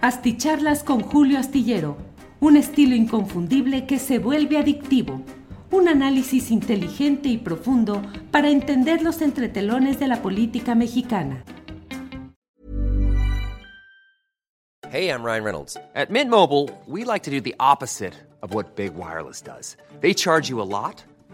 Asticharlas con Julio Astillero, un estilo inconfundible que se vuelve adictivo. Un análisis inteligente y profundo para entender los entretelones de la política mexicana. Hey, I'm Ryan Reynolds. At Mint Mobile, we like to do the opposite of what Big Wireless does. They charge you a lot,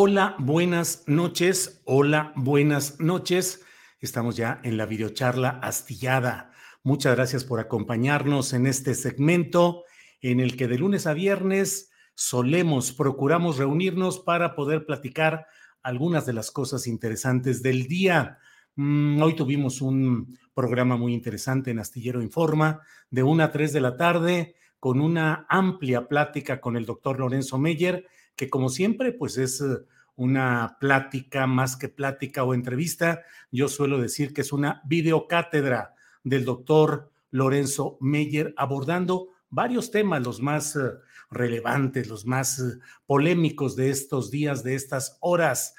Hola, buenas noches. Hola, buenas noches. Estamos ya en la videocharla astillada. Muchas gracias por acompañarnos en este segmento en el que de lunes a viernes solemos, procuramos reunirnos para poder platicar algunas de las cosas interesantes del día. Mm, hoy tuvimos un programa muy interesante en Astillero Informa de 1 a 3 de la tarde con una amplia plática con el doctor Lorenzo Meyer, que como siempre, pues es eh, una plática más que plática o entrevista. Yo suelo decir que es una videocátedra del doctor Lorenzo Meyer abordando varios temas, los más eh, relevantes, los más eh, polémicos de estos días, de estas horas.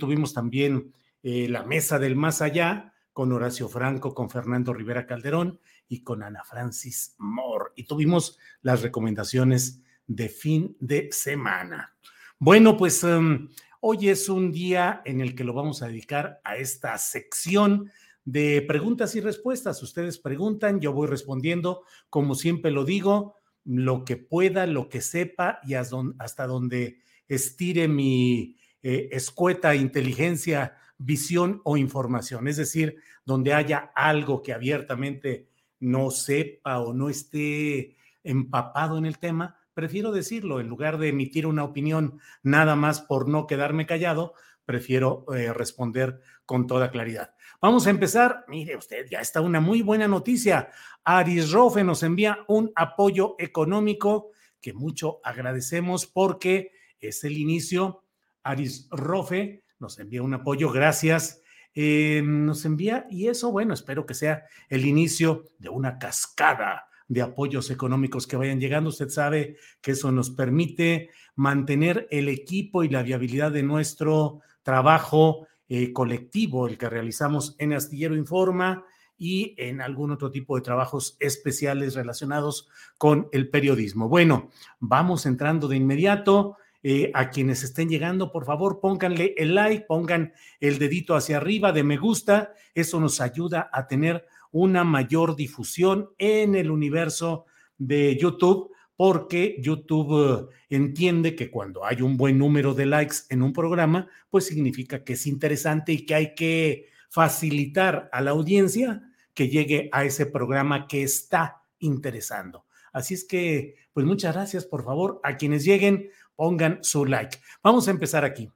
tuvimos también la mesa del más allá con Horacio Franco, con Fernando Rivera Calderón y con Ana Francis Moore. Y tuvimos las recomendaciones de fin de semana. Bueno, pues um, hoy es un día en el que lo vamos a dedicar a esta sección de preguntas y respuestas. Ustedes preguntan, yo voy respondiendo, como siempre lo digo, lo que pueda, lo que sepa y hasta donde estire mi eh, escueta inteligencia, visión o información. Es decir, donde haya algo que abiertamente no sepa o no esté empapado en el tema, prefiero decirlo en lugar de emitir una opinión nada más por no quedarme callado, prefiero eh, responder con toda claridad. Vamos a empezar. Mire usted, ya está una muy buena noticia. Aris Rofe nos envía un apoyo económico que mucho agradecemos porque es el inicio. Aris Rofe nos envía un apoyo. Gracias. Eh, nos envía y eso, bueno, espero que sea el inicio de una cascada de apoyos económicos que vayan llegando. Usted sabe que eso nos permite mantener el equipo y la viabilidad de nuestro trabajo eh, colectivo, el que realizamos en Astillero Informa y en algún otro tipo de trabajos especiales relacionados con el periodismo. Bueno, vamos entrando de inmediato. Eh, a quienes estén llegando, por favor, pónganle el like, pongan el dedito hacia arriba de me gusta. Eso nos ayuda a tener una mayor difusión en el universo de YouTube, porque YouTube eh, entiende que cuando hay un buen número de likes en un programa, pues significa que es interesante y que hay que facilitar a la audiencia que llegue a ese programa que está interesando. Así es que, pues muchas gracias, por favor, a quienes lleguen, pongan su like. Vamos a empezar aquí.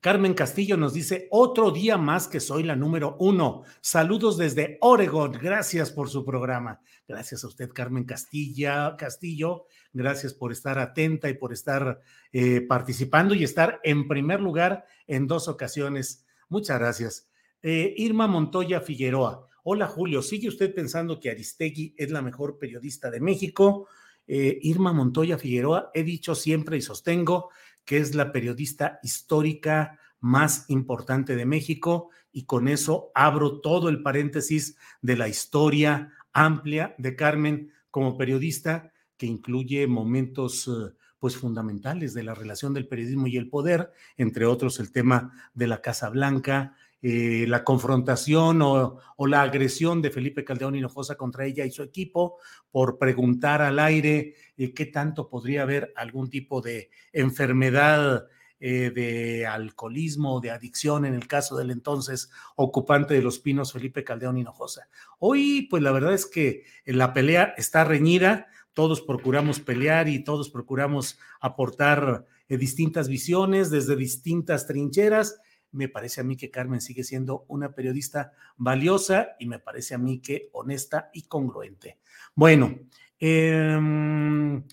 Carmen Castillo nos dice, otro día más que soy la número uno. Saludos desde Oregon. Gracias por su programa. Gracias a usted, Carmen Castilla, Castillo. Gracias por estar atenta y por estar eh, participando y estar en primer lugar en dos ocasiones. Muchas gracias. Eh, Irma Montoya Figueroa. Hola Julio, ¿sigue usted pensando que Aristegui es la mejor periodista de México? Eh, Irma Montoya Figueroa, he dicho siempre y sostengo que es la periodista histórica más importante de México y con eso abro todo el paréntesis de la historia amplia de Carmen como periodista que incluye momentos eh, pues fundamentales de la relación del periodismo y el poder, entre otros el tema de la Casa Blanca, eh, la confrontación o, la agresión de Felipe Caldeón Hinojosa contra ella y su equipo por preguntar al aire eh, qué tanto podría haber algún tipo de enfermedad eh, de alcoholismo de adicción en el caso del entonces ocupante de los pinos Felipe Caldeón Hinojosa. Hoy, pues la verdad es que la pelea está reñida, todos procuramos pelear y todos procuramos aportar distintas visiones desde distintas trincheras me parece a mí que Carmen sigue siendo una periodista valiosa y me parece a mí que honesta y congruente. Bueno, em,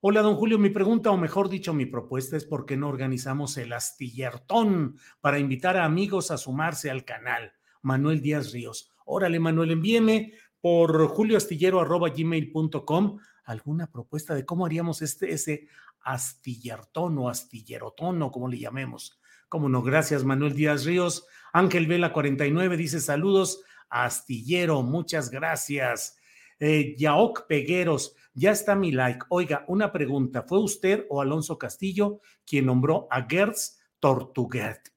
hola don Julio, mi pregunta, o mejor dicho, mi propuesta es por qué no organizamos el astillertón para invitar a amigos a sumarse al canal. Manuel Díaz Ríos. Órale, Manuel, envíeme por julioastillero.gmail.com alguna propuesta de cómo haríamos este, ese astillertón o astillerotón o como le llamemos. Cómo no, gracias Manuel Díaz Ríos. Ángel Vela 49 dice saludos Astillero, muchas gracias. Eh, Yaok Pegueros, ya está mi like. Oiga, una pregunta, ¿fue usted o Alonso Castillo quien nombró a Gertz Tortugertz?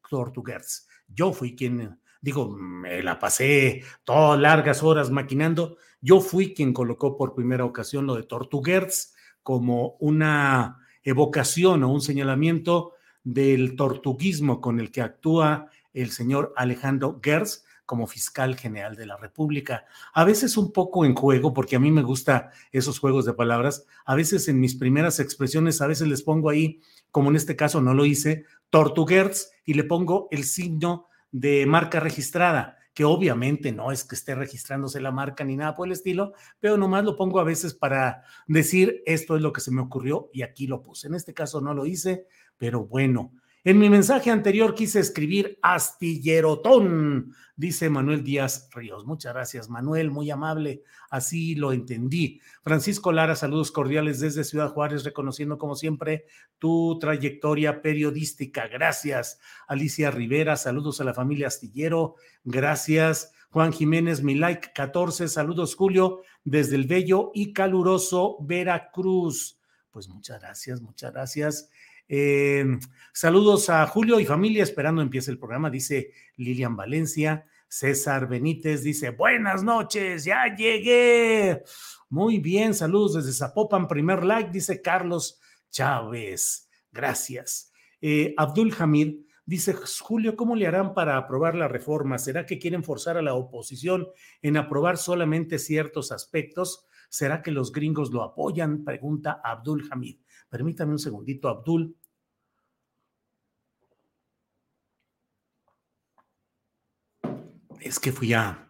Yo fui quien, digo, me la pasé todas largas horas maquinando. Yo fui quien colocó por primera ocasión lo de Tortugertz como una evocación o un señalamiento del tortuguismo con el que actúa el señor Alejandro Gers como fiscal general de la República. A veces un poco en juego, porque a mí me gusta esos juegos de palabras, a veces en mis primeras expresiones, a veces les pongo ahí, como en este caso no lo hice, Tortuguers y le pongo el signo de marca registrada, que obviamente no es que esté registrándose la marca ni nada por el estilo, pero nomás lo pongo a veces para decir esto es lo que se me ocurrió y aquí lo puse. En este caso no lo hice, pero bueno, en mi mensaje anterior quise escribir astillerotón, dice Manuel Díaz Ríos. Muchas gracias, Manuel, muy amable, así lo entendí. Francisco Lara, saludos cordiales desde Ciudad Juárez, reconociendo como siempre tu trayectoria periodística. Gracias. Alicia Rivera, saludos a la familia Astillero. Gracias. Juan Jiménez, mi like 14, saludos Julio, desde el bello y caluroso Veracruz. Pues muchas gracias, muchas gracias. Eh, saludos a Julio y familia, esperando empiece el programa, dice Lilian Valencia. César Benítez dice, buenas noches, ya llegué. Muy bien, saludos desde Zapopan, primer like, dice Carlos Chávez. Gracias. Eh, Abdul Hamid dice, Julio, ¿cómo le harán para aprobar la reforma? ¿Será que quieren forzar a la oposición en aprobar solamente ciertos aspectos? ¿Será que los gringos lo apoyan? Pregunta Abdul Hamid. Permítame un segundito, Abdul. Es que fui a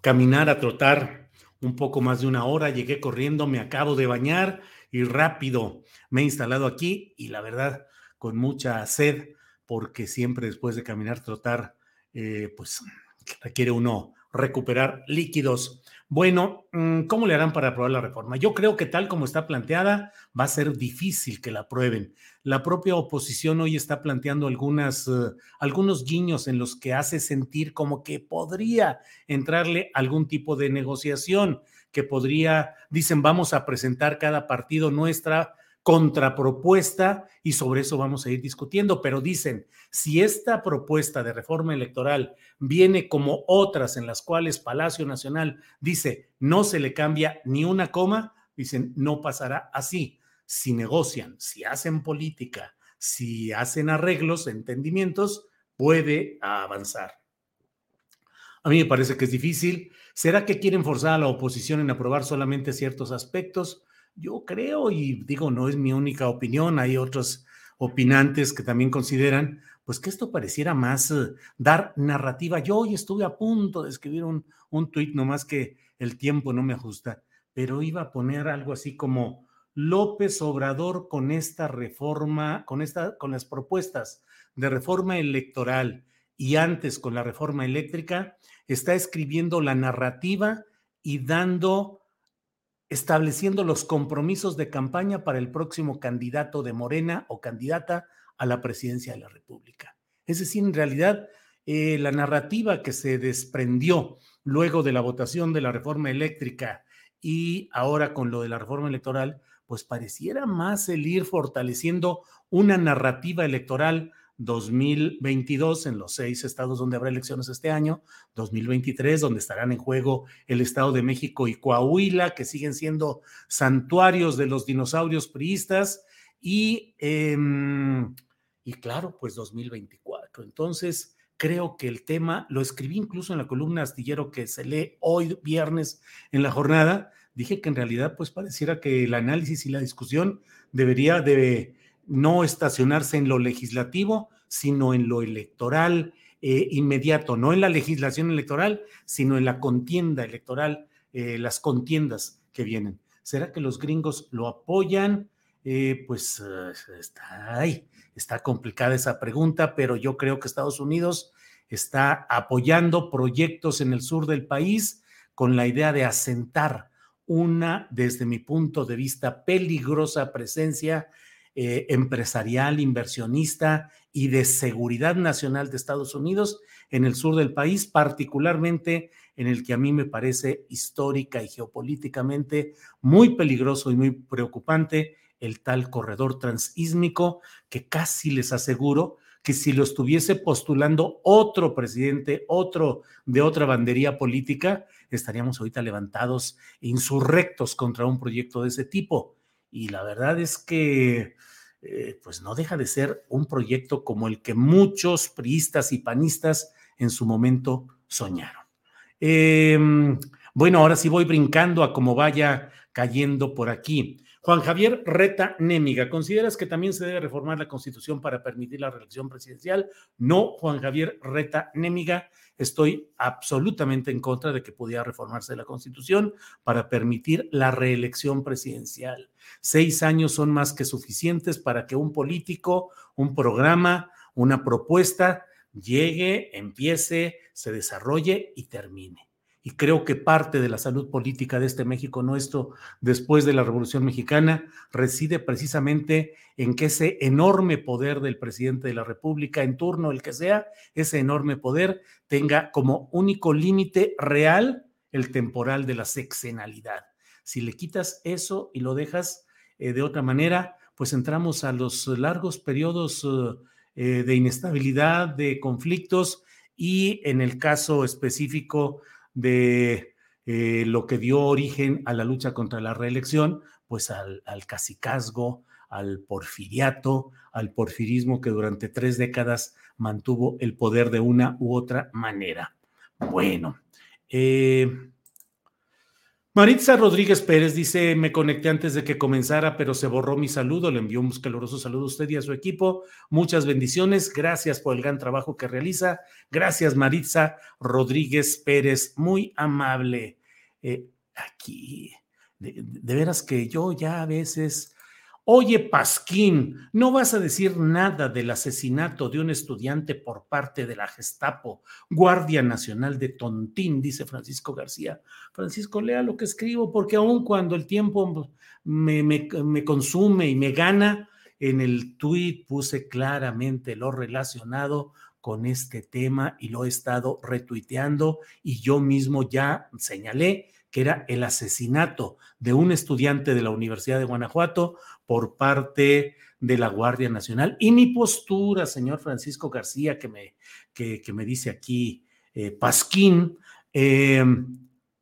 caminar, a trotar un poco más de una hora, llegué corriendo, me acabo de bañar y rápido me he instalado aquí y la verdad con mucha sed, porque siempre después de caminar, trotar, eh, pues requiere uno recuperar líquidos. Bueno, mm, ¿cómo le harán para aprobar la reforma? Yo creo que tal como está planteada, va a ser difícil que la aprueben. La propia oposición hoy está planteando algunas, eh, algunos guiños en los que hace sentir como que podría entrarle algún tipo de negociación, que podría, dicen, vamos a presentar cada partido nuestra contrapropuesta y sobre eso vamos a ir discutiendo, pero dicen, si esta propuesta de reforma electoral viene como otras en las cuales Palacio Nacional dice no se le cambia ni una coma, dicen no pasará así. Si negocian, si hacen política, si hacen arreglos, entendimientos, puede avanzar. A mí me parece que es difícil. ¿Será que quieren forzar a la oposición en aprobar solamente ciertos aspectos? Yo creo, y digo, no es mi única opinión, hay otros opinantes que también consideran, pues que esto pareciera más eh, dar narrativa. Yo hoy estuve a punto de escribir un, un tuit, nomás que el tiempo no me ajusta, pero iba a poner algo así como López Obrador con esta reforma, con, esta, con las propuestas de reforma electoral y antes con la reforma eléctrica, está escribiendo la narrativa y dando estableciendo los compromisos de campaña para el próximo candidato de Morena o candidata a la presidencia de la República. Es decir, en realidad, eh, la narrativa que se desprendió luego de la votación de la reforma eléctrica y ahora con lo de la reforma electoral, pues pareciera más el ir fortaleciendo una narrativa electoral 2022 en los seis estados donde habrá elecciones este año, 2023 donde estarán en juego el Estado de México y Coahuila, que siguen siendo santuarios de los dinosaurios priistas, y, em, y claro, pues 2024. Entonces, creo que el tema, lo escribí incluso en la columna astillero que se lee hoy viernes en la jornada, dije que en realidad pues pareciera que el análisis y la discusión debería de no estacionarse en lo legislativo, sino en lo electoral eh, inmediato, no en la legislación electoral, sino en la contienda electoral, eh, las contiendas que vienen. ¿Será que los gringos lo apoyan? Eh, pues está está complicada esa pregunta, pero yo creo que Estados Unidos está apoyando proyectos en el sur del país con la idea de asentar una, desde mi punto de vista, peligrosa presencia eh, empresarial, inversionista y de seguridad nacional de Estados Unidos en el sur del país, particularmente en el que a mí me parece histórica y geopolíticamente muy peligroso y muy preocupante, el tal corredor transísmico, que casi les aseguro que si lo estuviese postulando otro presidente, otro de otra bandería política, estaríamos ahorita levantados insurrectos contra un proyecto de ese tipo. Y la verdad es que, eh, pues no deja de ser un proyecto como el que muchos priistas y panistas en su momento soñaron. Em, bueno, ahora sí voy brincando a cómo vaya cayendo por aquí. Juan Javier Reta Némiga, ¿consideras que también se debe reformar la constitución para permitir la reelección presidencial? No, Juan Javier Reta Némiga, estoy absolutamente en contra de que pudiera reformarse la constitución para permitir la reelección presidencial. Seis años son más que suficientes para que un político, un programa, una propuesta llegue, empiece, se desarrolle y termine y creo que parte de la salud política de este México nuestro después de la Revolución Mexicana reside precisamente en que ese enorme poder del presidente de la República, en turno el que sea, ese enorme poder tenga como único límite real el temporal de la sexenalidad. Si le quitas eso y lo dejas eh, de otra manera, pues entramos a los largos periodos eh, de inestabilidad, de conflictos y en el caso específico de eh, lo que dio origen a la lucha contra la reelección, pues al, al al porfiriato, al porfirismo que durante tres décadas mantuvo el poder de una u otra manera. Bueno, eh, Maritza Rodríguez Pérez dice, me conecté antes de que comenzara, pero se borró mi saludo. Le envío un caluroso saludo a usted y a su equipo. Muchas bendiciones. Gracias por el gran trabajo que realiza. Gracias, Maritza Rodríguez Pérez. Muy amable. Eh, aquí, de veras que yo ya a veces Oye, Pasquín, no vas a decir nada del asesinato de un estudiante por parte de la Gestapo, Guardia Nacional de Tontín, dice Francisco García. Francisco, lea lo que escribo, porque aun cuando el tiempo me, me consume y me gana, en el tuit puse claramente lo relacionado con este tema y lo he estado retuiteando y yo mismo ya señalé que era el asesinato de un estudiante de la Universidad de Guanajuato por parte de la Guardia Nacional. Y mi postura, señor Francisco García, que me, que, me dice aquí eh, Pasquín, eh,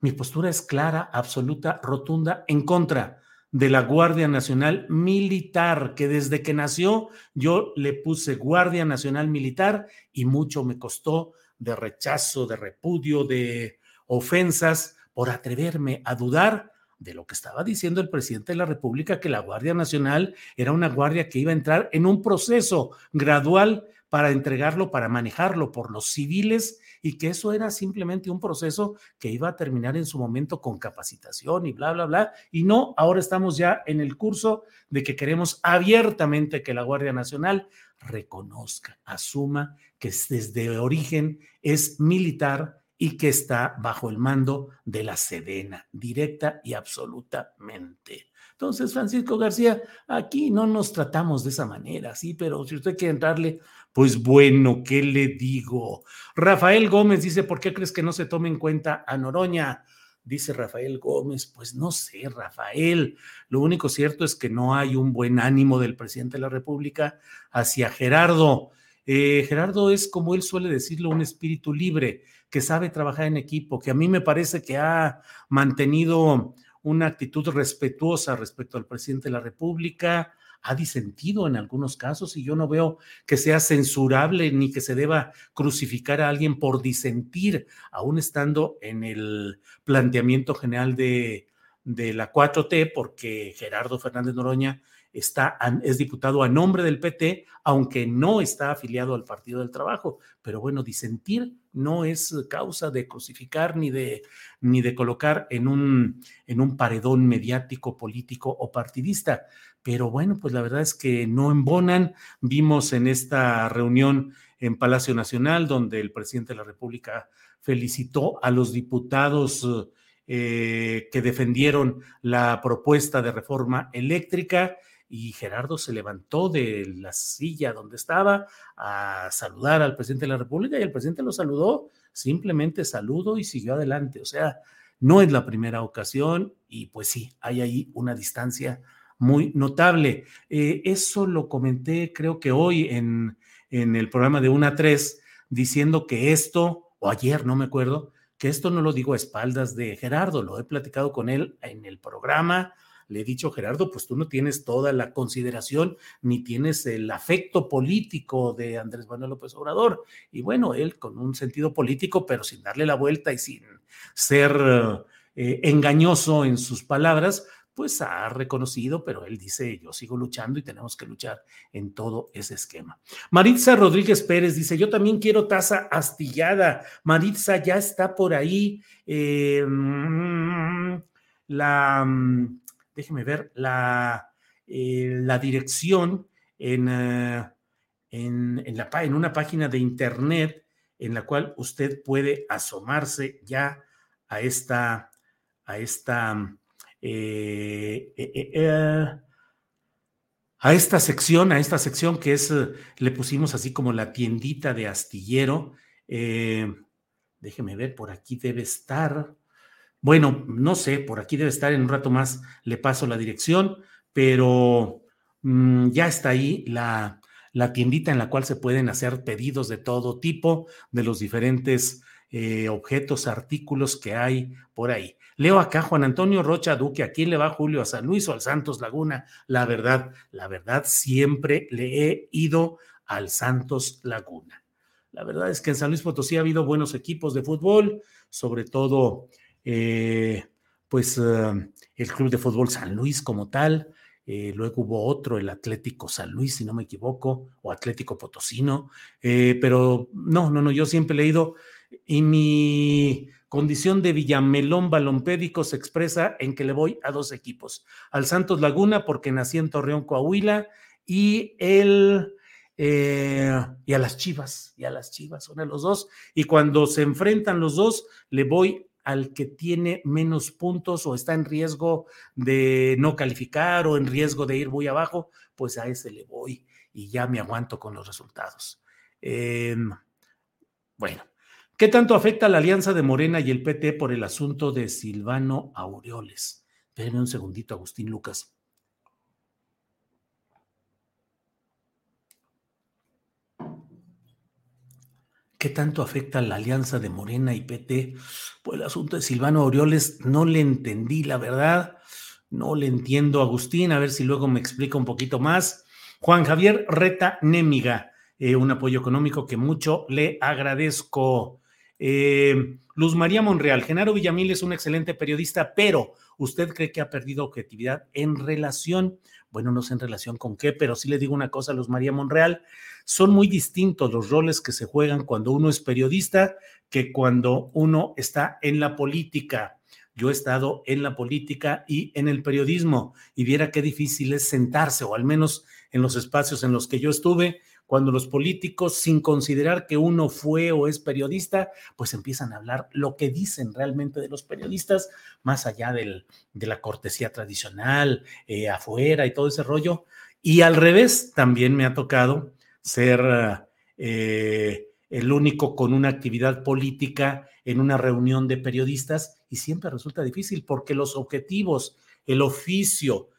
mi postura es clara, absoluta, rotunda, en contra de la Guardia Nacional Militar, que desde que nació yo le puse Guardia Nacional Militar y mucho me costó de rechazo, de repudio, de ofensas por atreverme a dudar de lo que estaba diciendo el presidente de la República, que la Guardia Nacional era una guardia que iba a entrar en un proceso gradual para entregarlo, para manejarlo por los civiles y que eso era simplemente un proceso que iba a terminar en su momento con capacitación y bla, bla, bla. Y no, ahora estamos ya en el curso de que queremos abiertamente que la Guardia Nacional reconozca, asuma que desde origen es militar y que está bajo el mando de la Sedena, directa y absolutamente. Entonces, Francisco García, aquí no nos tratamos de esa manera, sí, pero si usted quiere entrarle, pues bueno, ¿qué le digo? Rafael Gómez dice, ¿por qué crees que no se tome en cuenta a Noroña? Dice Rafael Gómez, pues no sé, Rafael, lo único cierto es que no hay un buen ánimo del presidente de la República hacia Gerardo. Eh, Gerardo es, como él suele decirlo, un espíritu libre, que sabe trabajar en equipo, que a mí me parece que ha mantenido una actitud respetuosa respecto al presidente de la República, ha disentido en algunos casos y yo no veo que sea censurable ni que se deba crucificar a alguien por disentir, aún estando en el planteamiento general de, de la 4T, porque Gerardo Fernández Noroña está, es diputado a nombre del PT, aunque no está afiliado al Partido del Trabajo. Pero bueno, disentir no es causa de crucificar ni de, ni de colocar en un, en un paredón mediático, político o partidista. Pero bueno, pues la verdad es que no embonan. Vimos en esta reunión en Palacio Nacional, donde el presidente de la República felicitó a los diputados eh, que defendieron la propuesta de reforma eléctrica y Gerardo se levantó de la silla donde estaba a saludar al presidente de la República y el presidente lo saludó, simplemente saludó y siguió adelante. O sea, no es la primera ocasión y pues sí, hay ahí una distancia muy notable. Eh, eso lo comenté creo que hoy en, en el programa de 1 a 3, diciendo que esto, o ayer, no me acuerdo, que esto no lo digo a espaldas de Gerardo, lo he platicado con él en el programa, le he dicho, Gerardo, pues tú no tienes toda la consideración ni tienes el afecto político de Andrés Manuel López Obrador. Y bueno, él con un sentido político, pero sin darle la vuelta y sin ser eh, engañoso en sus palabras, pues ha reconocido, pero él dice, yo sigo luchando y tenemos que luchar en todo ese esquema. Maritza Rodríguez Pérez dice, yo también quiero taza astillada. Maritza ya está por ahí. Eh, mm, la, mm, déjeme ver, la, eh, la dirección en, eh, en, en, una página de internet en la cual usted puede asomarse ya a esta, a esta, eh, a esta sección, a esta sección que es, le pusimos así como la tiendita de astillero. déjeme ver, por aquí debe estar. Bueno, no sé, por aquí debe estar en un rato más, le paso la dirección, pero mmm, ya está ahí la, la, tiendita en la cual se pueden hacer pedidos de todo tipo, de los diferentes eh, objetos, artículos que hay por ahí. Leo acá Juan Antonio Rocha Duque, ¿a quién le va Julio? ¿A San Luis o al Santos Laguna? La verdad, la verdad, siempre le he ido al Santos Laguna. La verdad es que en San Luis Potosí ha habido buenos equipos de fútbol, sobre todo eh, pues eh, el Club de Fútbol San Luis como tal, eh, luego hubo otro, el Atlético San Luis, si no me equivoco, o Atlético Potosino, pero no, no, no, yo siempre he leído y mi condición de Villamelón balompédico se expresa en que le voy a dos equipos, al Santos Laguna porque nací en Torreón, Coahuila, y el... Y a las Chivas, y a las Chivas, son a los dos, y cuando se enfrentan los dos, le voy al que tiene menos puntos o está en riesgo de no calificar o en riesgo de ir muy abajo, pues a ese le voy y ya me aguanto con los resultados. Eh, bueno, ¿qué tanto afecta la alianza de Morena y el PT por el asunto de Silvano Aureoles? Espérenme un segundito, Agustín Lucas. ¿Qué tanto afecta la alianza de Morena y PT? Pues el asunto de Silvano Aureoles no le entendí, la verdad. No le entiendo, Agustín. A ver si luego me explica un poquito más. Juan Javier Reta Némiga, eh, un apoyo económico que mucho le agradezco. Eh, Luz María Monreal, Genaro Villamil es un excelente periodista, pero ¿usted cree que ha perdido objetividad en relación? Bueno, no sé en relación con qué, pero sí le digo una cosa a Luz María Monreal son muy distintos los roles que se juegan cuando uno es periodista que cuando uno está en la política. Yo he estado en la política y en el periodismo y viera qué difícil es sentarse, o al menos en los espacios en los que yo estuve, cuando los políticos, sin considerar que uno fue o es periodista, pues empiezan a hablar lo que dicen realmente de los periodistas, más allá del, de la cortesía tradicional, eh, afuera y todo ese rollo. Y al revés, también me ha tocado ser eh, el único con una actividad política en una reunión de periodistas y siempre resulta difícil porque los objetivos, el oficio,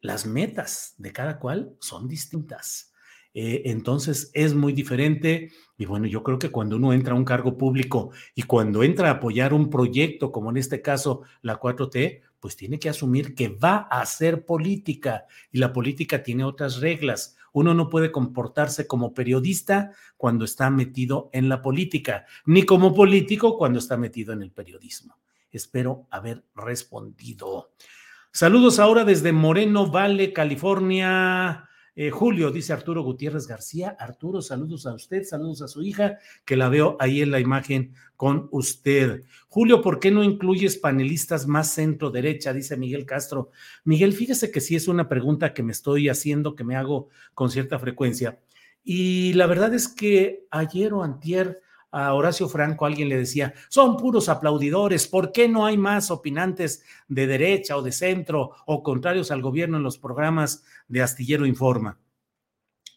las metas de cada cual son distintas. Eh, entonces es muy diferente y bueno, yo creo que cuando uno entra a un cargo público y cuando entra a apoyar un proyecto, como en este caso la 4T, pues tiene que asumir que va a hacer política y la política tiene otras reglas. Uno no puede comportarse como periodista cuando está metido en la política, ni como político cuando está metido en el periodismo. Espero haber respondido. Saludos ahora desde Moreno Valley, California. Eh, Julio, dice Arturo Gutiérrez García. Arturo, saludos a usted, saludos a su hija, que la veo ahí en la imagen con usted. Julio, ¿por qué no incluyes panelistas más centro derecha? Dice Miguel Castro. Miguel, fíjese que sí es una pregunta que me estoy haciendo, que me hago con cierta frecuencia. Y la verdad es que ayer o antier a Horacio Franco alguien le decía, son puros aplaudidores, ¿por qué no hay más opinantes de derecha o de centro o contrarios al gobierno en los programas de Astillero Informa?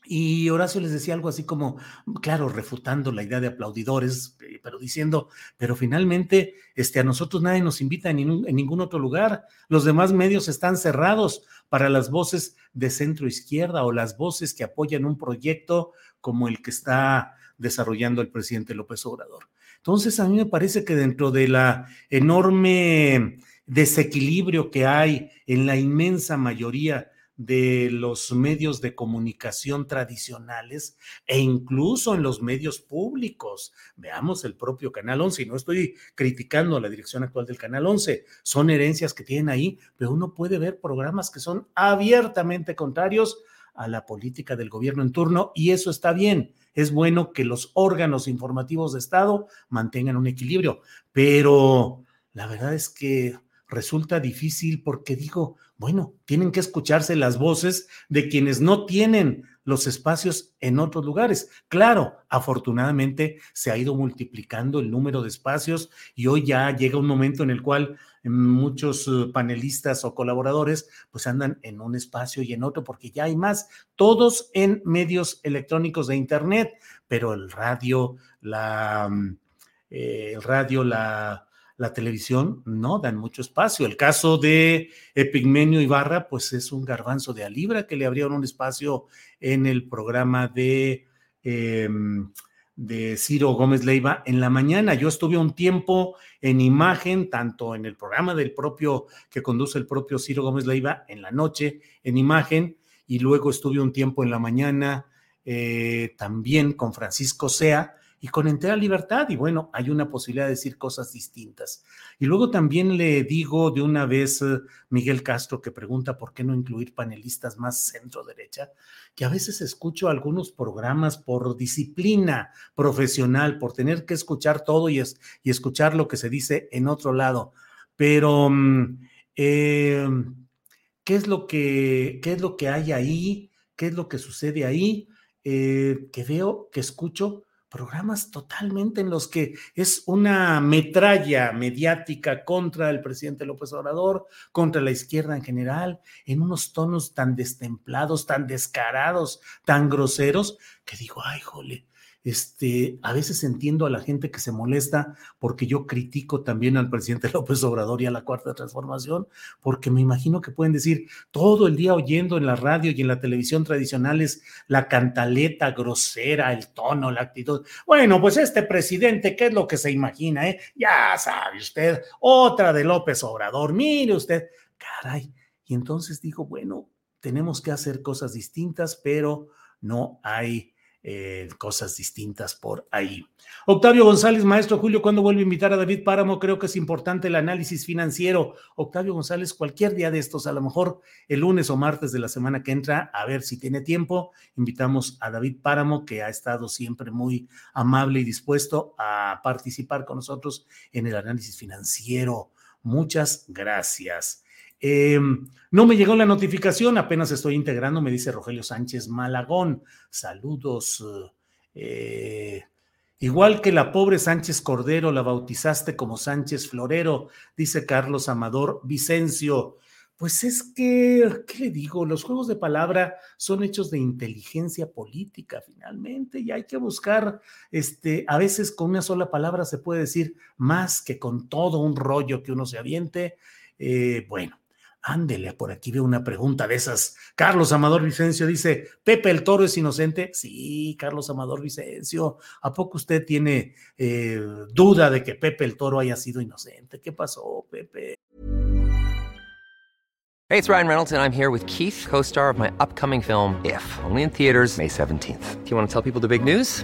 Y Horacio les decía algo así como, claro, refutando la idea de aplaudidores, eh, pero diciendo, pero finalmente este, a nosotros nadie nos invita en ningún, en ningún otro lugar. Los demás medios están cerrados para las voces de centro izquierda o las voces que apoyan un proyecto como el que está desarrollando el presidente López Obrador. Entonces, a mí me parece que dentro de la enorme desequilibrio que hay en la inmensa mayoría de los medios de comunicación tradicionales e incluso en los medios públicos. Veamos el propio Canal 11, y no estoy criticando a la dirección actual del Canal 11, son herencias que tienen ahí, pero uno puede ver programas que son abiertamente contrarios a la política del gobierno en turno y eso está bien. Es bueno que los órganos informativos de Estado mantengan un equilibrio, pero la verdad es que resulta difícil porque digo, bueno, tienen que escucharse las voces de quienes no tienen los espacios en otros lugares. Claro, afortunadamente se ha ido multiplicando el número de espacios y hoy ya llega un momento en el cual muchos eh, panelistas o colaboradores pues andan en un espacio y en otro porque ya hay más, todos en medios electrónicos de Internet, pero el radio, la, mm, eh, el radio, la, la televisión no dan mucho espacio. El caso de Epigmenio Ibarra, pues es un garbanzo de alibra que le abrieron un espacio en el programa de, em, de Ciro Gómez Leiva en la mañana. Yo estuve un tiempo en imagen, tanto en el programa del propio que conduce el propio Ciro Gómez Leiva en la noche, en imagen, y luego estuve un tiempo en la mañana eh, también con Francisco Sea y con entera libertad. Y bueno, hay una posibilidad de decir cosas distintas. Y luego también le digo de una vez, eh, Miguel Castro, que pregunta por qué no incluir panelistas más centro-derecha, que a veces escucho algunos programas por disciplina profesional, por tener que escuchar todo y, es, y escuchar lo que se dice en otro lado. Pero, mm, em, ¿qué, es lo que, ¿qué es lo que hay ahí? ¿Qué es lo que sucede ahí? Eh, que veo, que escucho programas totalmente en los que es una metralla mediática contra el presidente López Obrador, contra la izquierda en general, en unos tonos tan destemplados, tan descarados, tan groseros, que digo, ay, jole, este, a veces entiendo a la gente que se molesta porque yo critico también al presidente López Obrador y a la cuarta transformación, porque me imagino que pueden decir todo el día oyendo en la radio y en la televisión tradicionales la cantaleta grosera, el tono, la actitud. Bueno, pues este presidente, ¿qué es lo que se imagina? Eh? Ya sabe usted, otra de López Obrador, mire usted, caray. Y entonces digo, bueno, tenemos que hacer cosas distintas, pero no hay eh, cosas distintas por ahí. Octavio González, maestro Julio, ¿cuándo vuelve a invitar a David Páramo? Creo que es importante el análisis financiero. Octavio González, cualquier día de estos, a lo mejor el lunes o martes de la semana que entra, a ver si tiene tiempo, invitamos a David Páramo, que ha estado siempre muy amable y dispuesto a participar con nosotros en el análisis financiero. Muchas gracias. Eh, no me llegó la notificación, apenas estoy integrando, me dice Rogelio Sánchez Malagón. Saludos. Eh, igual que la pobre Sánchez Cordero, la bautizaste como Sánchez Florero, dice Carlos Amador Vicencio. Pues es que, ¿qué le digo? Los juegos de palabra son hechos de inteligencia política finalmente y hay que buscar, este, a veces con una sola palabra se puede decir más que con todo un rollo que uno se aviente. Eh, bueno, Ándele, por aquí veo una pregunta de esas. Carlos Amador Vicencio dice, ¿Pepe el Toro es inocente? Sí, Carlos Amador Vicencio. ¿A poco usted tiene eh, duda de que Pepe el Toro haya sido inocente? ¿Qué pasó, Pepe? Hey, it's Ryan Reynolds and I'm here with Keith, co-star of my upcoming film, If, only in theaters May 17th. Do you want to tell people the big news?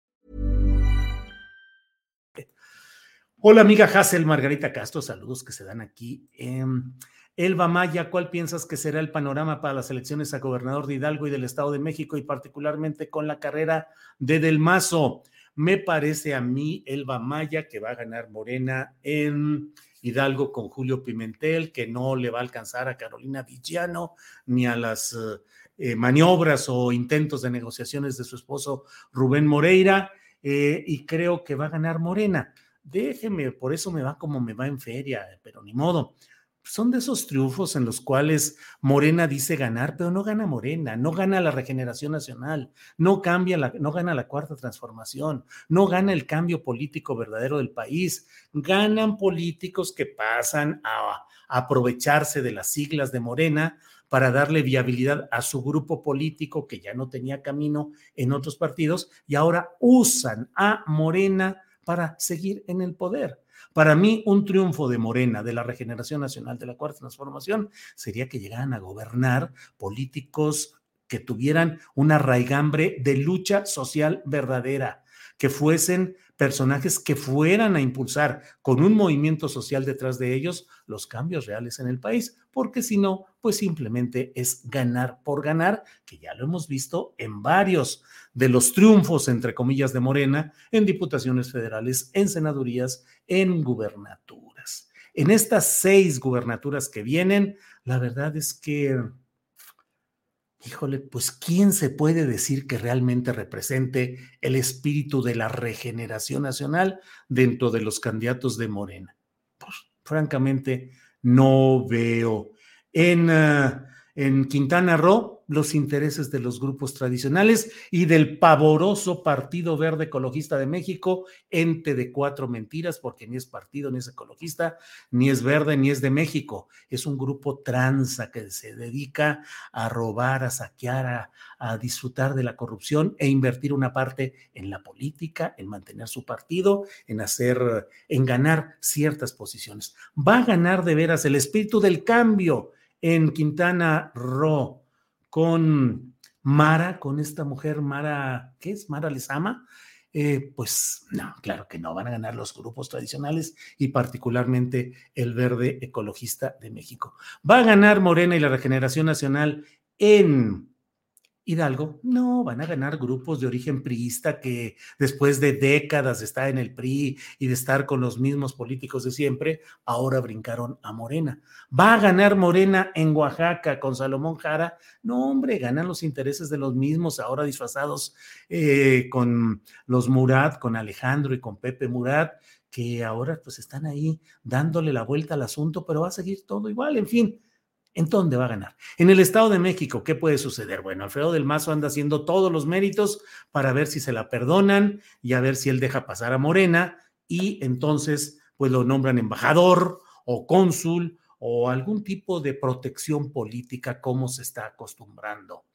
Hola, amiga Hazel Margarita Castro, saludos que se dan aquí. Em, Elba Maya, ¿cuál piensas que será el panorama para las elecciones a gobernador de Hidalgo y del Estado de México y particularmente con la carrera de Del Mazo? Me parece a mí, Elba Maya, que va a ganar Morena en Hidalgo con Julio Pimentel, que no le va a alcanzar a Carolina Villano ni a las eh, maniobras o intentos de negociaciones de su esposo Rubén Moreira, eh, y creo que va a ganar Morena. Déjeme, por eso me va como me va en feria, pero ni modo. Son de esos triunfos en los cuales Morena dice ganar, pero no gana Morena, no gana la regeneración nacional, no cambia la, no gana la cuarta transformación, no gana el cambio político verdadero del país, ganan políticos que pasan a, a aprovecharse de las siglas de Morena para darle viabilidad a su grupo político que ya no tenía camino en otros partidos y ahora usan a Morena para seguir en el poder. Para mí, un triunfo de Morena, de la regeneración nacional, de la cuarta transformación, sería que llegaran a gobernar políticos que tuvieran una raigambre de lucha social verdadera, que fuesen personajes que fueran a impulsar con un movimiento social detrás de ellos los cambios reales en el país, porque si no, pues simplemente es ganar por ganar, que ya lo hemos visto en varios de los triunfos, entre comillas, de Morena, en diputaciones federales, en senadurías, en gubernaturas. En estas seis gubernaturas que vienen, la verdad es que híjole, pues ¿quién se puede decir que realmente represente el espíritu de la regeneración nacional dentro de los candidatos de Morena? Pues francamente no veo. En, uh, en Quintana Roo, los intereses de los grupos tradicionales y del pavoroso Partido Verde Ecologista de México, ente de cuatro mentiras, porque ni es partido, ni es ecologista, ni es verde, ni es de México. Es un grupo tranza que se dedica a robar, a saquear, a, a disfrutar de la corrupción e invertir una parte en la política, en mantener su partido, en hacer, en ganar ciertas posiciones. Va a ganar de veras el espíritu del cambio en Quintana Roo con Mara, con esta mujer Mara, ¿qué es? Mara Lezama, eh, pues no, claro que no, van a ganar los grupos tradicionales y particularmente el verde ecologista de México. Va a ganar Morena y la Regeneración Nacional en Hidalgo, no, van a ganar grupos de origen priista que después de décadas de estar en el PRI y de estar con los mismos políticos de siempre, ahora brincaron a Morena. ¿Va a ganar Morena en Oaxaca con Salomón Jara? No, hombre, ganan los intereses de los mismos, ahora disfrazados eh, con los Murat, con Alejandro y con Pepe Murat, que ahora pues están ahí dándole la vuelta al asunto, pero va a seguir todo igual, en fin ¿En dónde va a ganar? En el Estado de México, ¿qué puede suceder? Bueno, Alfredo del Mazo anda haciendo todos los méritos para ver si se la perdonan y a ver si él deja pasar a Morena y entonces pues lo nombran embajador o cónsul o algún tipo de protección política como se está acostumbrando.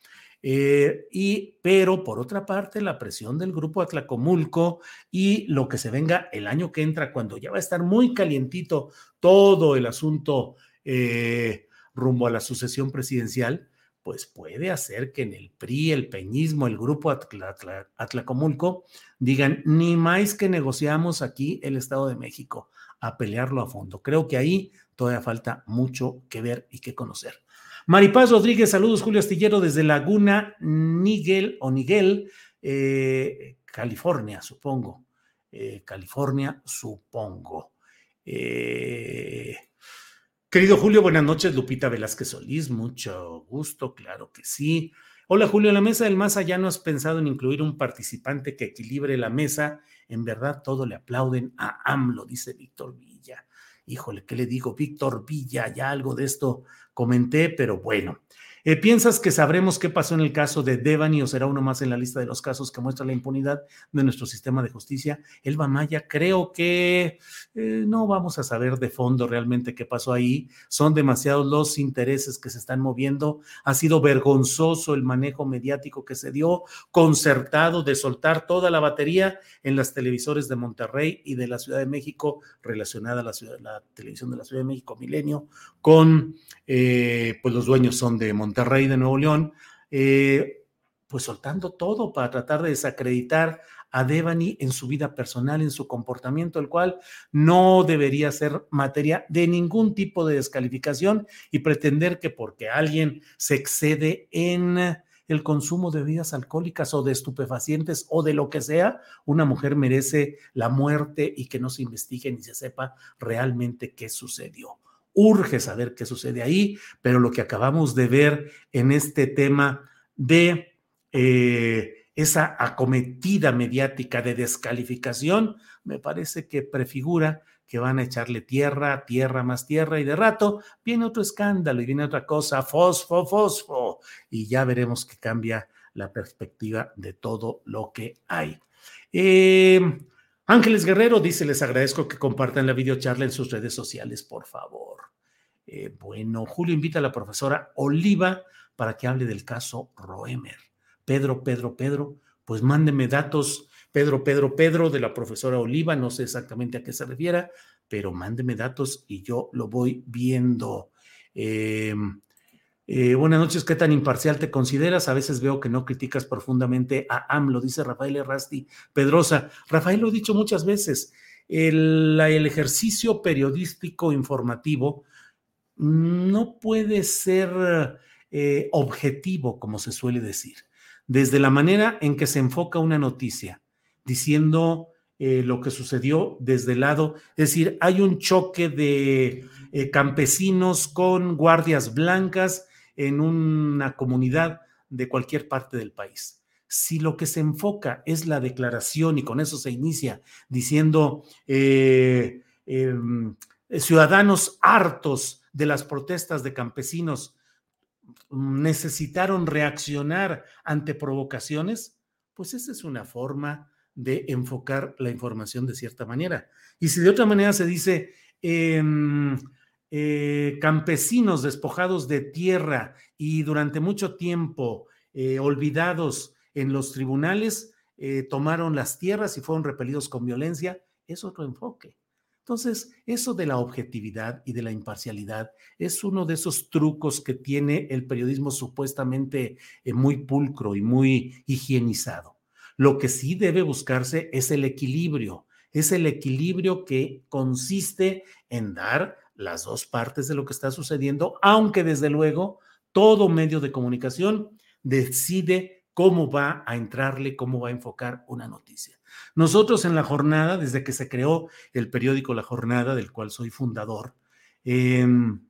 Eh, y, pero por otra parte, la presión del grupo Atlacomulco y lo que se venga el año que entra, cuando ya va a estar muy calientito todo el asunto eh, rumbo a la sucesión presidencial, pues puede hacer que en el PRI, el peñismo, el grupo Atlacomulco digan, ni más que negociamos aquí el Estado de México, a pelearlo a fondo. Creo que ahí todavía falta mucho que ver y que conocer. Maripaz Rodríguez, saludos Julio Astillero desde Laguna Niguel o Niguel, eh, California, supongo. Eh, California, supongo. Eh, Querido Julio, buenas noches. Lupita Velázquez Solís, mucho gusto, claro que sí. Hola Julio, la mesa del más allá no has pensado en incluir un participante que equilibre la mesa. En verdad, todo le aplauden a AMLO, dice Víctor Villa. Híjole, ¿qué le digo? Víctor Villa, ya algo de esto comenté, pero bueno. Eh, ¿Piensas que sabremos qué pasó en el caso de Devani o será uno más en la lista de los casos que muestra la impunidad de nuestro sistema de justicia? Elba Maya, creo que eh, no vamos a saber de fondo realmente qué pasó ahí. Son demasiados los intereses que se están moviendo. Ha sido vergonzoso el manejo mediático que se dio, concertado de soltar toda la batería en las televisores de Monterrey y de la Ciudad de México relacionada a la, ciudad, la televisión de la Ciudad de México Milenio con, eh, pues los dueños son de Monterrey Rey de Nuevo León, eh, pues soltando todo para tratar de desacreditar a Devani en su vida personal, en su comportamiento, el cual no debería ser materia de ningún tipo de descalificación y pretender que porque alguien se excede en el consumo de bebidas alcohólicas o de estupefacientes o de lo que sea, una mujer merece la muerte y que no se investigue ni se sepa realmente qué sucedió urge saber qué sucede ahí, pero lo que acabamos de ver en este tema de eh, esa acometida mediática de descalificación, me parece que prefigura que van a echarle tierra, tierra más tierra, y de rato viene otro escándalo y viene otra cosa, fosfo, fosfo, y ya veremos que cambia la perspectiva de todo lo que hay. Eh, Ángeles Guerrero dice, les agradezco que compartan la videocharla en sus redes sociales, por favor. Eh, bueno, Julio invita a la profesora Oliva para que hable del caso Roemer. Pedro, Pedro, Pedro, pues mándeme datos, Pedro, Pedro, Pedro, de la profesora Oliva, no sé exactamente a qué se refiera, pero mándeme datos y yo lo voy viendo. Em, eh, buenas noches, ¿qué tan imparcial te consideras? A veces veo que no criticas profundamente a AMLO, dice Rafael Errasti Pedrosa. Rafael lo he dicho muchas veces, el, ejercicio periodístico informativo no puede ser eh, objetivo, como se suele decir, desde la manera en que se enfoca una noticia, diciendo eh, lo que sucedió desde el lado, es decir, hay un choque de campesinos con guardias blancas en una comunidad de cualquier parte del país. Si lo que se enfoca es la declaración y con eso se inicia diciendo em, ciudadanos hartos de las protestas de campesinos necesitaron reaccionar ante provocaciones, pues esa es una forma de enfocar la información de cierta manera. Y si de otra manera se dice em, eh, campesinos despojados de tierra y durante mucho tiempo eh, olvidados en los tribunales, eh, tomaron las tierras y fueron repelidos con violencia, es otro enfoque. Entonces, eso de la objetividad y de la imparcialidad es uno de esos trucos que tiene el periodismo supuestamente muy pulcro y muy higienizado. Lo que sí debe buscarse es el equilibrio, es el equilibrio que consiste en dar las dos partes de lo que está sucediendo, aunque desde luego todo medio de comunicación decide cómo va a entrarle, cómo va a enfocar una noticia. Nosotros en la jornada, desde que se creó el periódico La Jornada, del cual soy fundador, em,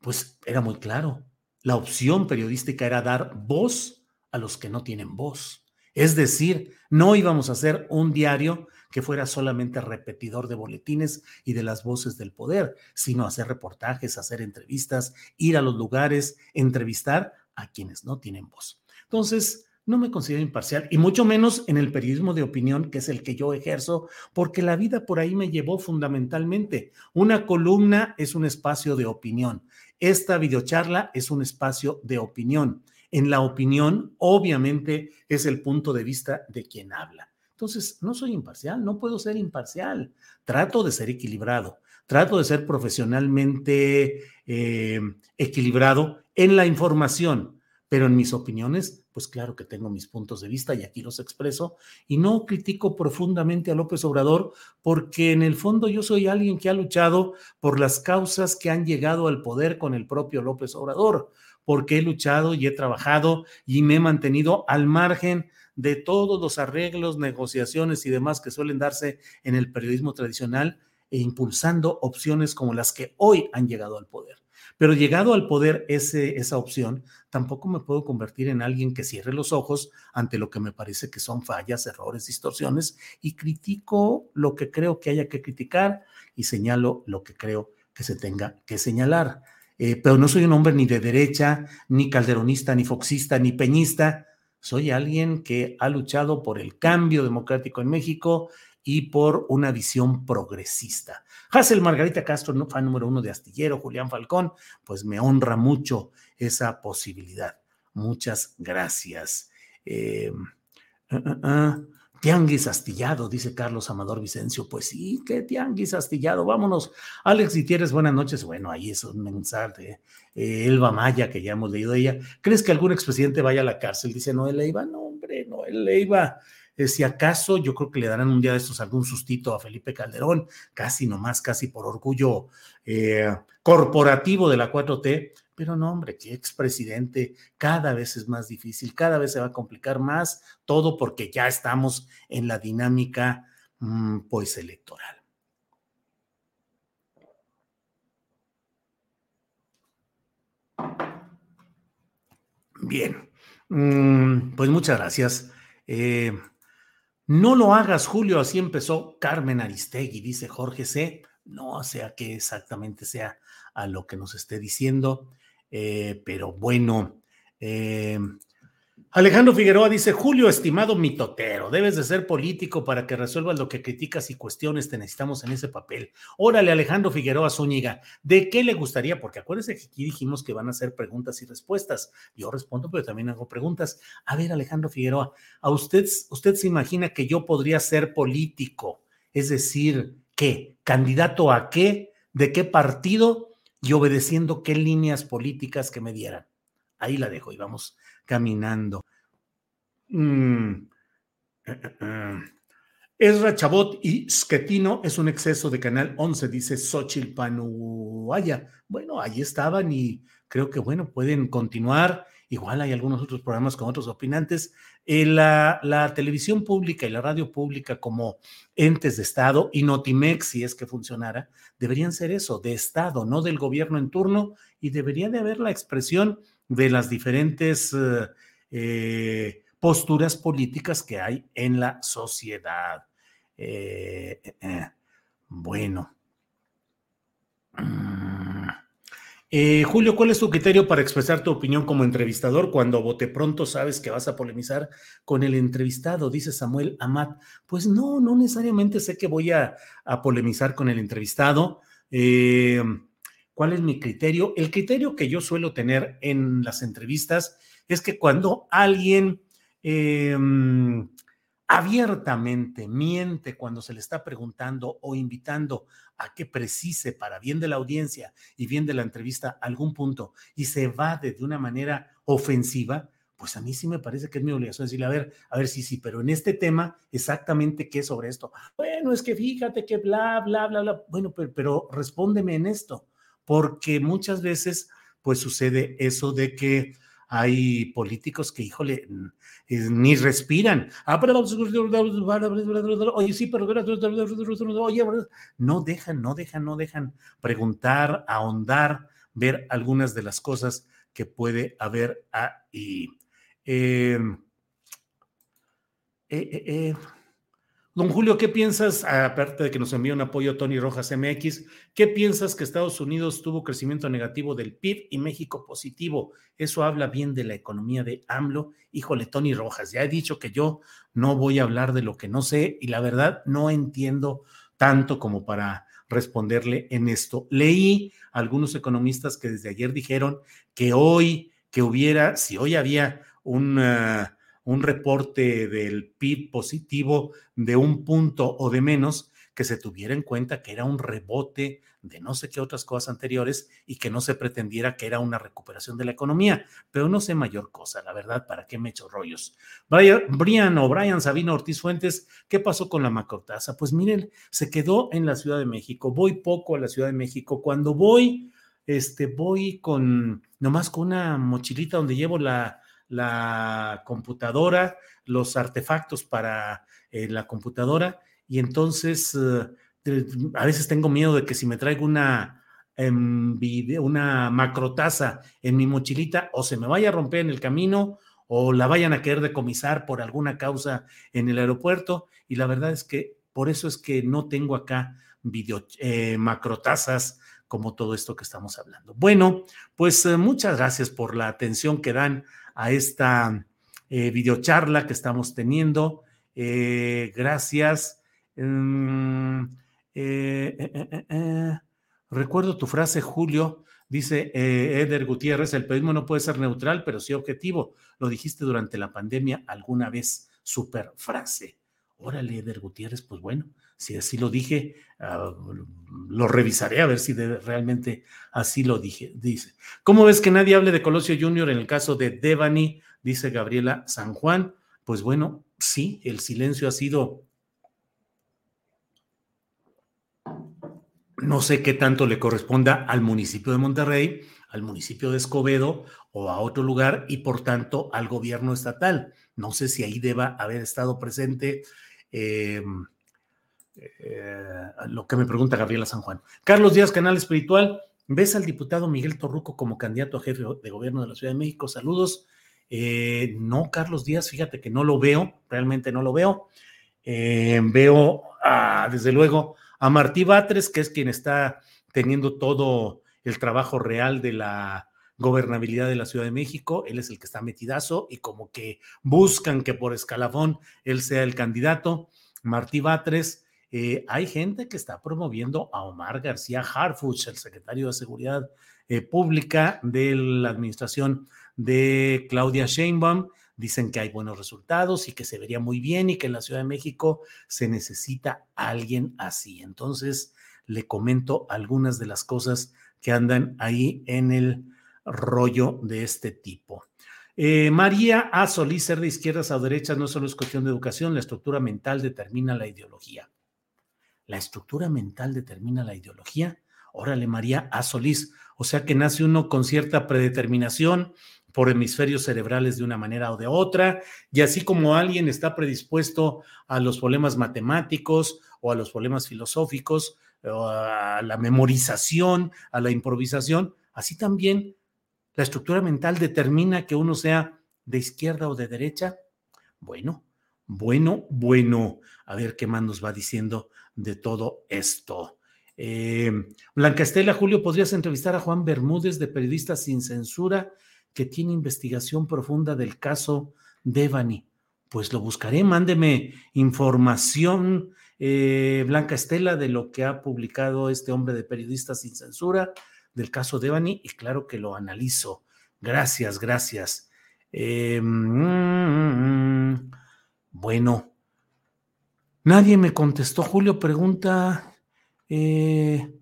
pues era muy claro. La opción periodística era dar voz a los que no tienen voz. Es decir, no íbamos a hacer un diario que fuera solamente repetidor de boletines y de las voces del poder, sino hacer reportajes, hacer entrevistas, ir a los lugares, entrevistar a quienes no tienen voz. Entonces, no me considero imparcial y mucho menos en el periodismo de opinión, que es el que yo ejerzo, porque la vida por ahí me llevó fundamentalmente. Una columna es un espacio de opinión. Esta videocharla es un espacio de opinión. En la opinión, obviamente, es el punto de vista de quien habla. Entonces, no soy imparcial, no puedo ser imparcial. Trato de ser equilibrado, trato de ser profesionalmente eh, equilibrado en la información, pero en mis opiniones, pues claro que tengo mis puntos de vista y aquí los expreso y no critico profundamente a López Obrador porque en el fondo yo soy alguien que ha luchado por las causas que han llegado al poder con el propio López Obrador, porque he luchado y he trabajado y me he mantenido al margen de todos los arreglos, negociaciones y demás que suelen darse en el periodismo tradicional e impulsando opciones como las que hoy han llegado al poder. Pero llegado al poder ese, esa opción, tampoco me puedo convertir en alguien que cierre los ojos ante lo que me parece que son fallas, errores, distorsiones y critico lo que creo que haya que criticar y señalo lo que creo que se tenga que señalar. Eh, pero no soy un hombre ni de derecha, ni calderonista, ni foxista, ni peñista. Soy alguien que ha luchado por el cambio democrático en México y por una visión progresista. Hazel Margarita Castro, fan número uno de Astillero, Julián Falcón, pues me honra mucho esa posibilidad. Muchas gracias. Eh, uh, uh, uh. Tianguis astillado, dice Carlos Amador Vicencio. Pues sí, qué tianguis astillado. Vámonos. Alex Gutiérrez, buenas noches. Bueno, ahí es un mensaje. Eh, Elba Maya, que ya hemos leído ella. ¿Crees que algún expresidente vaya a la cárcel? Dice Noel Leiva. No, hombre, Noel Leiva. Eh, si acaso, yo creo que le darán un día de estos algún sustito a Felipe Calderón, casi nomás, casi por orgullo eh, corporativo de la 4T, pero no, hombre, qué expresidente, cada vez es más difícil, cada vez se va a complicar más, todo porque ya estamos en la dinámica, mm, pues, electoral. Bien, mm, pues muchas gracias. Eh, no lo hagas, Julio, así empezó Carmen Aristegui, dice Jorge C. No sea que exactamente sea a lo que nos esté diciendo. Eh, pero bueno, eh, Alejandro Figueroa dice, Julio, estimado mitotero, debes de ser político para que resuelvas lo que criticas y cuestiones, te necesitamos en ese papel. Órale, Alejandro Figueroa Zúñiga, ¿de qué le gustaría? Porque acuérdese que aquí dijimos que van a hacer preguntas y respuestas. Yo respondo, pero también hago preguntas. A ver, Alejandro Figueroa, ¿a usted, usted se imagina que yo podría ser político? Es decir, ¿qué? ¿Candidato a qué? ¿De qué partido? Y obedeciendo qué líneas políticas que me dieran. Ahí la dejo y vamos caminando. Mm. Ezra Chabot y Sketino es un exceso de Canal 11, dice Xochitl Panuaya. Bueno, ahí estaban y creo que, bueno, pueden continuar. Igual hay algunos otros programas con otros opinantes. Eh, la, televisión pública y la radio pública como entes de Estado y Notimex, si es que funcionara, deberían ser eso, de Estado, no del gobierno en turno, y debería de haber la expresión de las diferentes eh, eh, posturas políticas que hay en la sociedad. bueno. Mm. Eh, Julio, ¿cuál es tu criterio para expresar tu opinión como entrevistador cuando bote pronto sabes que vas a polemizar con el entrevistado? Dice Samuel Amat. Pues no, no necesariamente sé que voy a, polemizar con el entrevistado. Eh, ¿Cuál es mi criterio? El criterio que yo suelo tener en las entrevistas es que cuando alguien eh, abiertamente miente cuando se le está preguntando o invitando a que precise para bien de la audiencia y bien de la entrevista algún punto y se evade de una manera ofensiva, pues a mí sí me parece que es mi obligación decirle, a ver, a ver, sí, sí, pero en este tema, exactamente qué sobre esto. Bueno, es que fíjate que bla, bla, bla, bla. Bueno, pero, pero respóndeme en esto, porque muchas veces, pues sucede eso de que hay políticos que, híjole, ni respiran. Oye, sí, pero oye, no dejan, no dejan, no dejan preguntar, ahondar, ver algunas de las cosas que puede haber ahí. eh, eh, eh Don Julio, ¿qué piensas, aparte de que nos envía un apoyo Tony Rojas MX, qué piensas que Estados Unidos tuvo crecimiento negativo del PIB y México positivo? Eso habla bien de la economía de AMLO. Híjole, Tony Rojas, ya he dicho que yo no voy a hablar de lo que no sé y la verdad no entiendo tanto como para responderle en esto. Leí algunos economistas que desde ayer dijeron que hoy, que hubiera, si hoy había un un reporte del PIB positivo de un punto o de menos, que se tuviera en cuenta que era un rebote de no sé qué otras cosas anteriores y que no se pretendiera que era una recuperación de la economía, pero no sé mayor cosa, la verdad, ¿para qué me echo rollos? Brian o Brian Sabino Ortiz Fuentes, ¿qué pasó con la macrotasa? Pues miren, se quedó en la Ciudad de México, voy poco a la Ciudad de México, cuando voy, este, voy con, nomás con una mochilita donde llevo la, la computadora, los artefactos para eh, la computadora y entonces eh, a veces tengo miedo de que si me traigo una, em, una macrotaza en mi mochilita o se me vaya a romper en el camino o la vayan a querer decomisar por alguna causa en el aeropuerto y la verdad es que por eso es que no tengo acá video, eh, macrotazas como todo esto que estamos hablando. Bueno, pues muchas gracias por la atención que dan a esta eh, videocharla que estamos teniendo. Eh, gracias. Mm, eh, recuerdo tu frase, Julio. Dice Eder Gutiérrez, el periodismo no puede ser neutral, pero sí objetivo. Lo dijiste durante la pandemia alguna vez. Super frase. Órale, Eder Gutiérrez, pues bueno, si así lo dije, ah, lo revisaré a ver si realmente así lo dije. Dice, ¿cómo ves que nadie hable de Colosio Junior en el caso de Devani? Dice Gabriela San Juan. Pues bueno, sí, el silencio ha sido... No sé qué tanto le corresponda al municipio de Monterrey, al municipio de Escobedo o a otro lugar y por tanto al gobierno estatal. No sé si ahí deba haber estado presente eh, eh, lo que me pregunta Gabriela San Juan. Carlos Díaz, Canal Espiritual. ¿Ves al diputado Miguel Torruco como candidato a jefe de gobierno de la Ciudad de México? Saludos. Eh, no, Carlos Díaz, fíjate que no lo veo, realmente no lo veo. Eh, veo, desde luego, a Martí Batres, que es quien está teniendo todo el trabajo real de la gobernabilidad de la Ciudad de México. Él es el que está metidazo y como que buscan que por escalafón él sea el candidato. Martí Batres, eh, hay gente que está promoviendo a Omar García Harfuch, el secretario de Seguridad eh, Pública de la administración de Claudia Sheinbaum. Dicen que hay buenos resultados y que se vería muy bien y que en la Ciudad de México se necesita alguien así. Entonces, le comento algunas de las cosas que andan ahí en el rollo de este tipo. Eh, María A. Solís, ser de izquierdas o derechas no solo es cuestión de educación, la estructura mental determina la ideología la estructura mental determina la ideología. Órale, María A. Solís. O sea que nace uno con cierta predeterminación por hemisferios cerebrales de una manera o de otra, y así como alguien está predispuesto a los problemas matemáticos o a los problemas filosóficos, a la memorización, a la improvisación, así también la estructura mental determina que uno sea de izquierda o de derecha. Bueno, bueno, bueno. A ver qué más nos va diciendo de todo esto. Eh, Blanca Estela, Julio, ¿podrías entrevistar a Juan Bermúdez de Periodistas Sin Censura, que tiene investigación profunda del caso Devani? Pues lo buscaré, mándeme información, eh, Blanca Estela, de lo que ha publicado este hombre de Periodistas Sin Censura del caso Devani, y claro que lo analizo. Gracias, gracias. Eh, mm, bueno, Nadie me contestó. Julio pregunta, eh,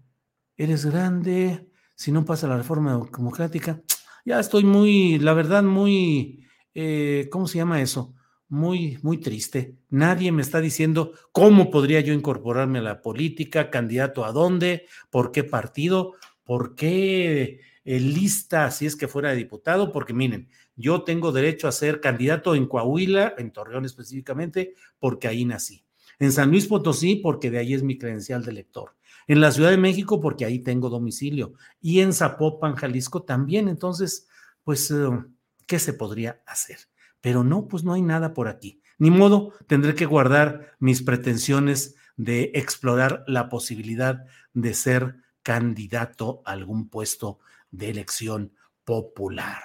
¿eres grande? Si no pasa la reforma democrática. Ya estoy muy, la verdad, muy, eh, ¿cómo se llama eso? Muy, muy triste. Nadie me está diciendo cómo podría yo incorporarme a la política, candidato a dónde, por qué partido, por qué eh, lista si es que fuera diputado, porque miren, yo tengo derecho a ser candidato en Coahuila, en Torreón específicamente, porque ahí nací en San Luis Potosí, porque de ahí es mi credencial de lector. En la Ciudad de México, porque ahí tengo domicilio. Y en Zapopan, Jalisco también. Entonces, pues, eh, ¿qué se podría hacer? Pero no, pues no hay nada por aquí. Ni modo, tendré que guardar mis pretensiones de explorar la posibilidad de ser candidato a algún puesto de elección popular.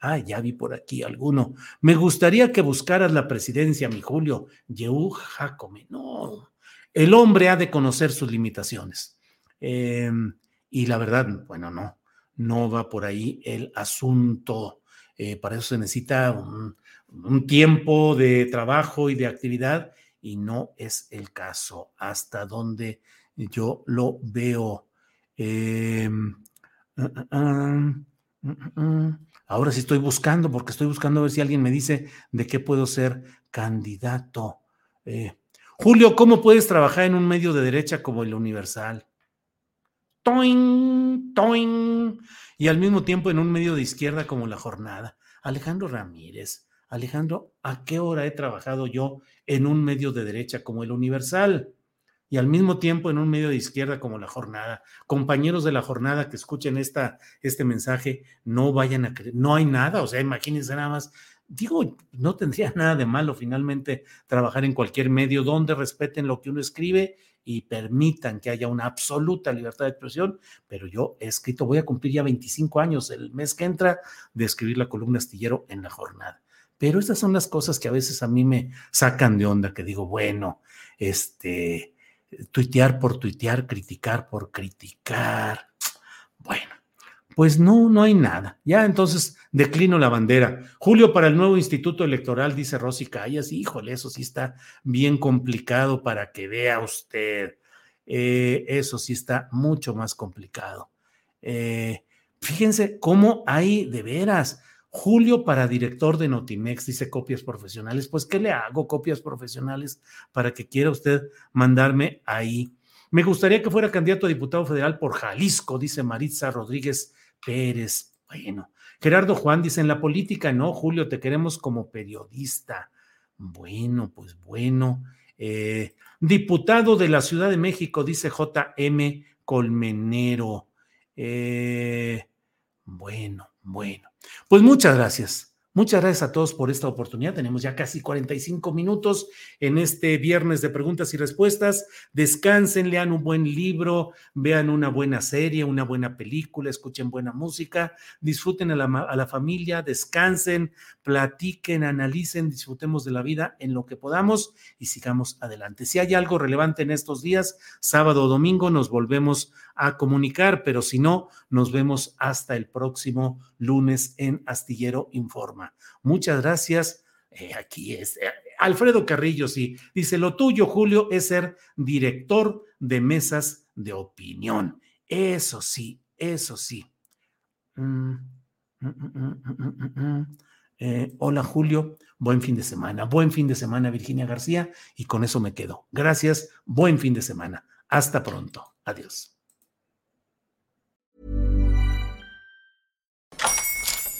Ah, ya vi por aquí alguno. Me gustaría que buscaras la presidencia, mi Julio. Yehu Jacome. No, el hombre ha de conocer sus limitaciones. Em, y la verdad, bueno, no, no va por ahí el asunto. Eh, para eso se necesita un, tiempo de trabajo y de actividad y no es el caso hasta donde yo lo veo. Em, ah, ah, ah, mm, mm, mm. ahora sí estoy buscando, porque estoy buscando a ver si alguien me dice de qué puedo ser candidato. Eh, Julio, ¿cómo puedes trabajar en un medio de derecha como el Universal? Toing, toing. Y al mismo tiempo en un medio de izquierda como La Jornada. Alejandro Ramírez, Alejandro, ¿a qué hora he trabajado yo en un medio de derecha como el Universal? Y al mismo tiempo en un medio de izquierda como la jornada. Compañeros de la jornada que escuchen esta, este mensaje, no vayan a creer, no hay nada, o sea, imagínense nada más. Digo, no tendría nada de malo finalmente trabajar en cualquier medio donde respeten lo que uno escribe y permitan que haya una absoluta libertad de expresión, pero yo he escrito, voy a cumplir ya 25 años el mes que entra de escribir la columna astillero en la jornada. Pero estas son las cosas que a veces a mí me sacan de onda, que digo, bueno, este, tuitear por tuitear, criticar por criticar. Bueno, pues no, no hay nada. Ya entonces declino la bandera. Julio para el nuevo instituto electoral, dice Rosy Callas. Híjole, eso sí está bien complicado para que vea usted. Eh, eso sí está mucho más complicado. Eh, fíjense cómo hay de veras Julio para director de Notimex, dice copias profesionales. Pues, ¿qué le hago? Copias profesionales para que quiera usted mandarme ahí. Me gustaría que fuera candidato a diputado federal por Jalisco, dice Maritza Rodríguez Pérez. Bueno, Gerardo Juan dice, en la política no, Julio, te queremos como periodista. Bueno, pues bueno. Eh, diputado de la Ciudad de México, dice JM Colmenero. Eh, bueno, bueno. Pues muchas gracias. Muchas gracias a todos por esta oportunidad. Tenemos ya casi 45 minutos en este viernes de preguntas y respuestas. Descansen, lean un buen libro, vean una buena serie, una buena película, escuchen buena música, disfruten a la, familia, descansen, platiquen, analicen, disfrutemos de la vida en lo que podamos y sigamos adelante. Si hay algo relevante en estos días, sábado o domingo, nos volvemos a comunicar, pero si no, nos vemos hasta el próximo lunes en Astillero Informa. Muchas gracias. Eh, aquí es eh, Alfredo Carrillo, sí. Dice, lo tuyo, Julio, es ser director de mesas de opinión. Eso sí, eso sí. Mm, mm, mm, eh, hola, Julio. Buen fin de semana. Buen fin de semana, Virginia García. Y con eso me quedo. Gracias. Buen fin de semana. Hasta pronto. Adiós.